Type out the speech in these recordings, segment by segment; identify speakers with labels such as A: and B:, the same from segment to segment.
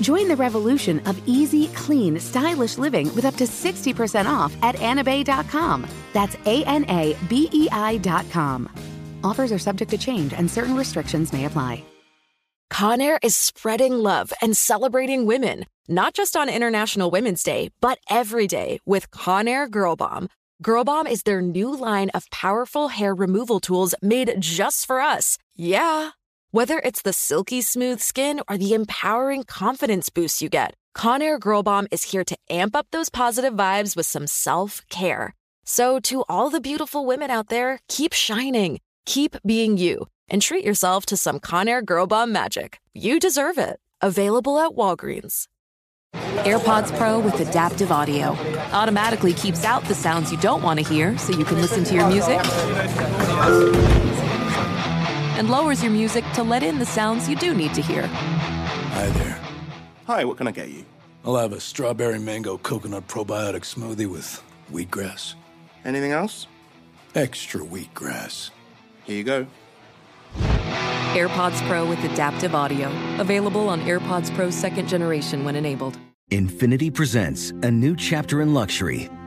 A: Join the revolution of easy, clean, stylish living with up to 60% off at anabei.com. That's A N A B E I.com. Offers are subject to change and certain restrictions may apply.
B: Conair is spreading love and celebrating women, not just on International Women's Day, but every day with Conair Girl Bomb. Girl Bomb is their new line of powerful hair removal tools made just for us. Yeah. Whether it's the silky smooth skin or the empowering confidence boost you get, Conair Girl Bomb is here to amp up those positive vibes with some self care. So, to all the beautiful women out there, keep shining, keep being you and treat yourself to some Conair Girl Bomb magic. You deserve it. Available at Walgreens. AirPods Pro with adaptive audio automatically keeps out the sounds you don't want to hear so you can listen to your music and lowers your music to let in the sounds you do need to hear.
C: Hi there.
D: Hi, what can I get you?
C: I'll have a strawberry mango coconut probiotic smoothie with wheatgrass.
D: Anything else?
C: Extra wheatgrass.
D: Here you go.
B: AirPods Pro with adaptive audio. Available on AirPods Pro second generation when enabled.
E: Infiniti presents a new chapter in luxury,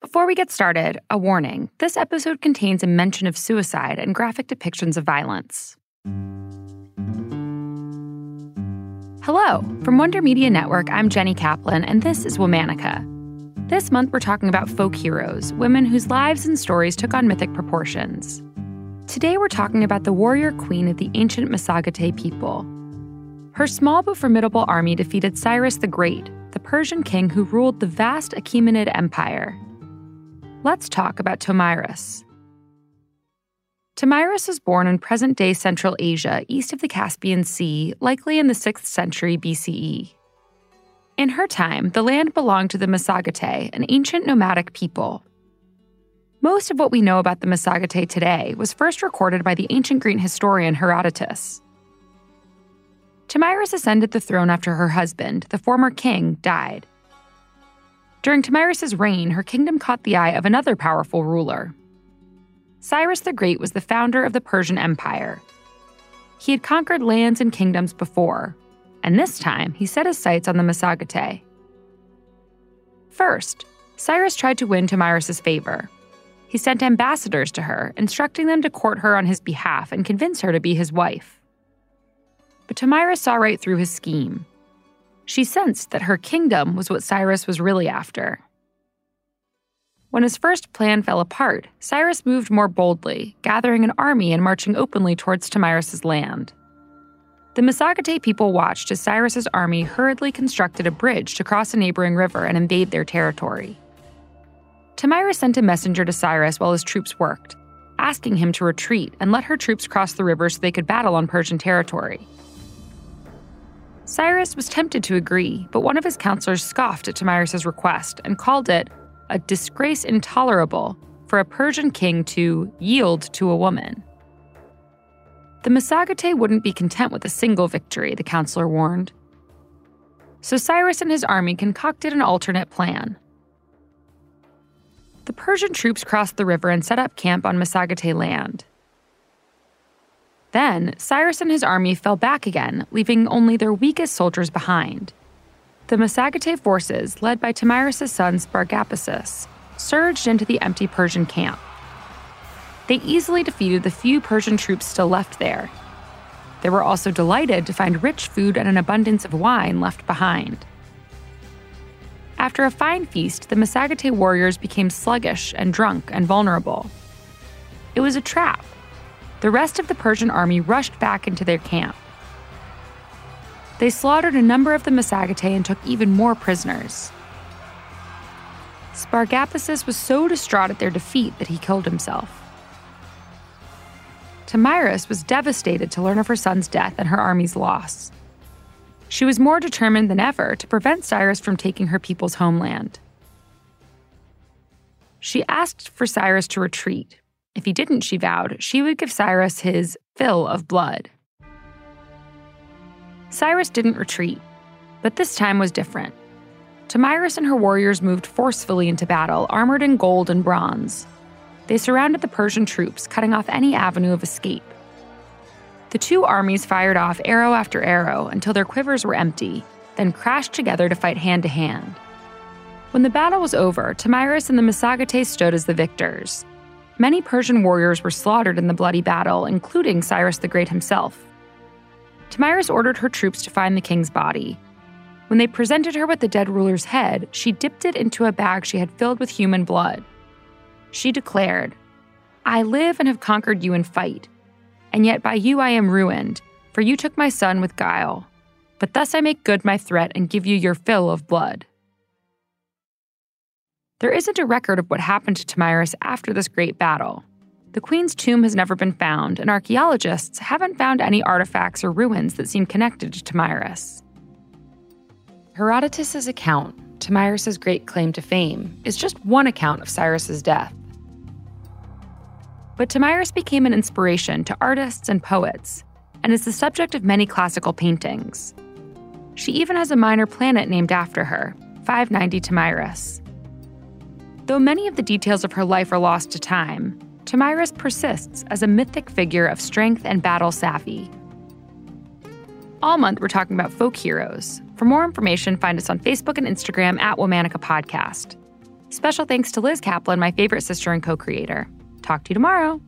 F: Before we get started, a warning this episode contains a mention of suicide and graphic depictions of violence. Hello, from Wonder Media Network, I'm Jenny Kaplan, and this is Womanica. This month, we're talking about folk heroes, women whose lives and stories took on mythic proportions. Today, we're talking about the warrior queen of the ancient Massagetae people. Her small but formidable army defeated Cyrus the Great, the Persian king who ruled the vast Achaemenid Empire. Let's talk about Tomyris. Tomyris was born in present day Central Asia, east of the Caspian Sea, likely in the 6th century BCE. In her time, the land belonged to the Massagetae, an ancient nomadic people. Most of what we know about the Massagetae today was first recorded by the ancient Greek historian Herodotus. Tomyris ascended the throne after her husband, the former king, died. During Tomyris's reign, her kingdom caught the eye of another powerful ruler. Cyrus the Great was the founder of the Persian Empire. He had conquered lands and kingdoms before, and this time he set his sights on the Massagetae. First, Cyrus tried to win Tomyris's favor. He sent ambassadors to her, instructing them to court her on his behalf and convince her to be his wife. But Tomyris saw right through his scheme. She sensed that her kingdom was what Cyrus was really after. When his first plan fell apart, Cyrus moved more boldly, gathering an army and marching openly towards Tomyris's land. The Massagetae people watched as Cyrus's army hurriedly constructed a bridge to cross a neighboring river and invade their territory. Tomyris sent a messenger to Cyrus while his troops worked, asking him to retreat and let her troops cross the river so they could battle on Persian territory. Cyrus was tempted to agree, but one of his counselors scoffed at Tomyris's request and called it a disgrace intolerable for a Persian king to yield to a woman. The Massagetae wouldn't be content with a single victory, the counselor warned. So Cyrus and his army concocted an alternate plan. The Persian troops crossed the river and set up camp on Massagetae land. Then, Cyrus and his army fell back again, leaving only their weakest soldiers behind. the Massagetæ forces, led by Tomyris' son Spargapasus, surged into the empty Persian camp. They easily defeated the few Persian troops still left there. They were also delighted to find rich food and an abundance of wine left behind. After a fine feast, the Massagetæ warriors became sluggish and drunk and vulnerable. It was a trap. The rest of the Persian army rushed back into their camp. They slaughtered a number of the Massagetæ and took even more prisoners. Spargapasus was so distraught at their defeat that he killed himself. Tomyris was devastated to learn of her son's death and her army's loss. She was more determined than ever to prevent Cyrus from taking her people's homeland. She asked for Cyrus to retreat. If he didn't, she vowed, she would give Cyrus his fill of blood. Cyrus didn't retreat, but this time was different. Tomyris and her warriors moved forcefully into battle, armored in gold and bronze. They surrounded the Persian troops, cutting off any avenue of escape. The two armies fired off arrow after arrow until their quivers were empty, then crashed together to fight hand to hand. When the battle was over, Tomyris and the Massagetæ stood as the victors. Many Persian warriors were slaughtered in the bloody battle, including Cyrus the Great himself. Tomyris ordered her troops to find the king's body. When they presented her with the dead ruler's head, she dipped it into a bag she had filled with human blood. She declared, I live and have conquered you in fight, and yet by you I am ruined, for you took my son with guile. But thus I make good my threat and give you your fill of blood. There isn't a record of what happened to Tomyris after this great battle. The queen's tomb has never been found, and archaeologists haven't found any artifacts or ruins that seem connected to Tomyris. Herodotus's account, Tomyris' great claim to fame, is just one account of Cyrus's death. But Tomyris became an inspiration to artists and poets, and is the subject of many classical paintings. She even has a minor planet named after her, 590 Tomyris. Though many of the details of her life are lost to time, Tomyris persists as a mythic figure of strength and battle savvy. All month, we're talking about folk heroes. For more information, find us on Facebook and Instagram at Womanica Podcast. Special thanks to Liz Kaplan, my favorite sister and co creator. Talk to you tomorrow.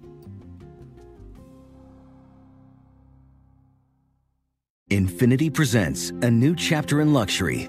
E: Infiniti presents a new chapter in luxury,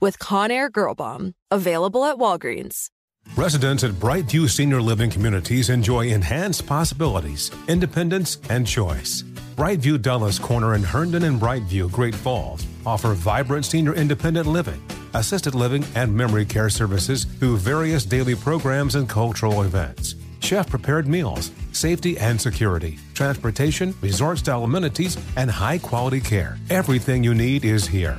B: with Conair Girl Bomb. Available at Walgreens.
G: Residents at Brightview Senior Living Communities enjoy enhanced possibilities, independence, and choice. Brightview Dulles Corner in Herndon and Brightview, Great Falls, offer vibrant senior independent living, assisted living, and memory care services through various daily programs and cultural events. Chef prepared meals, safety and security, transportation, resort style amenities, and high quality care. Everything you need is here.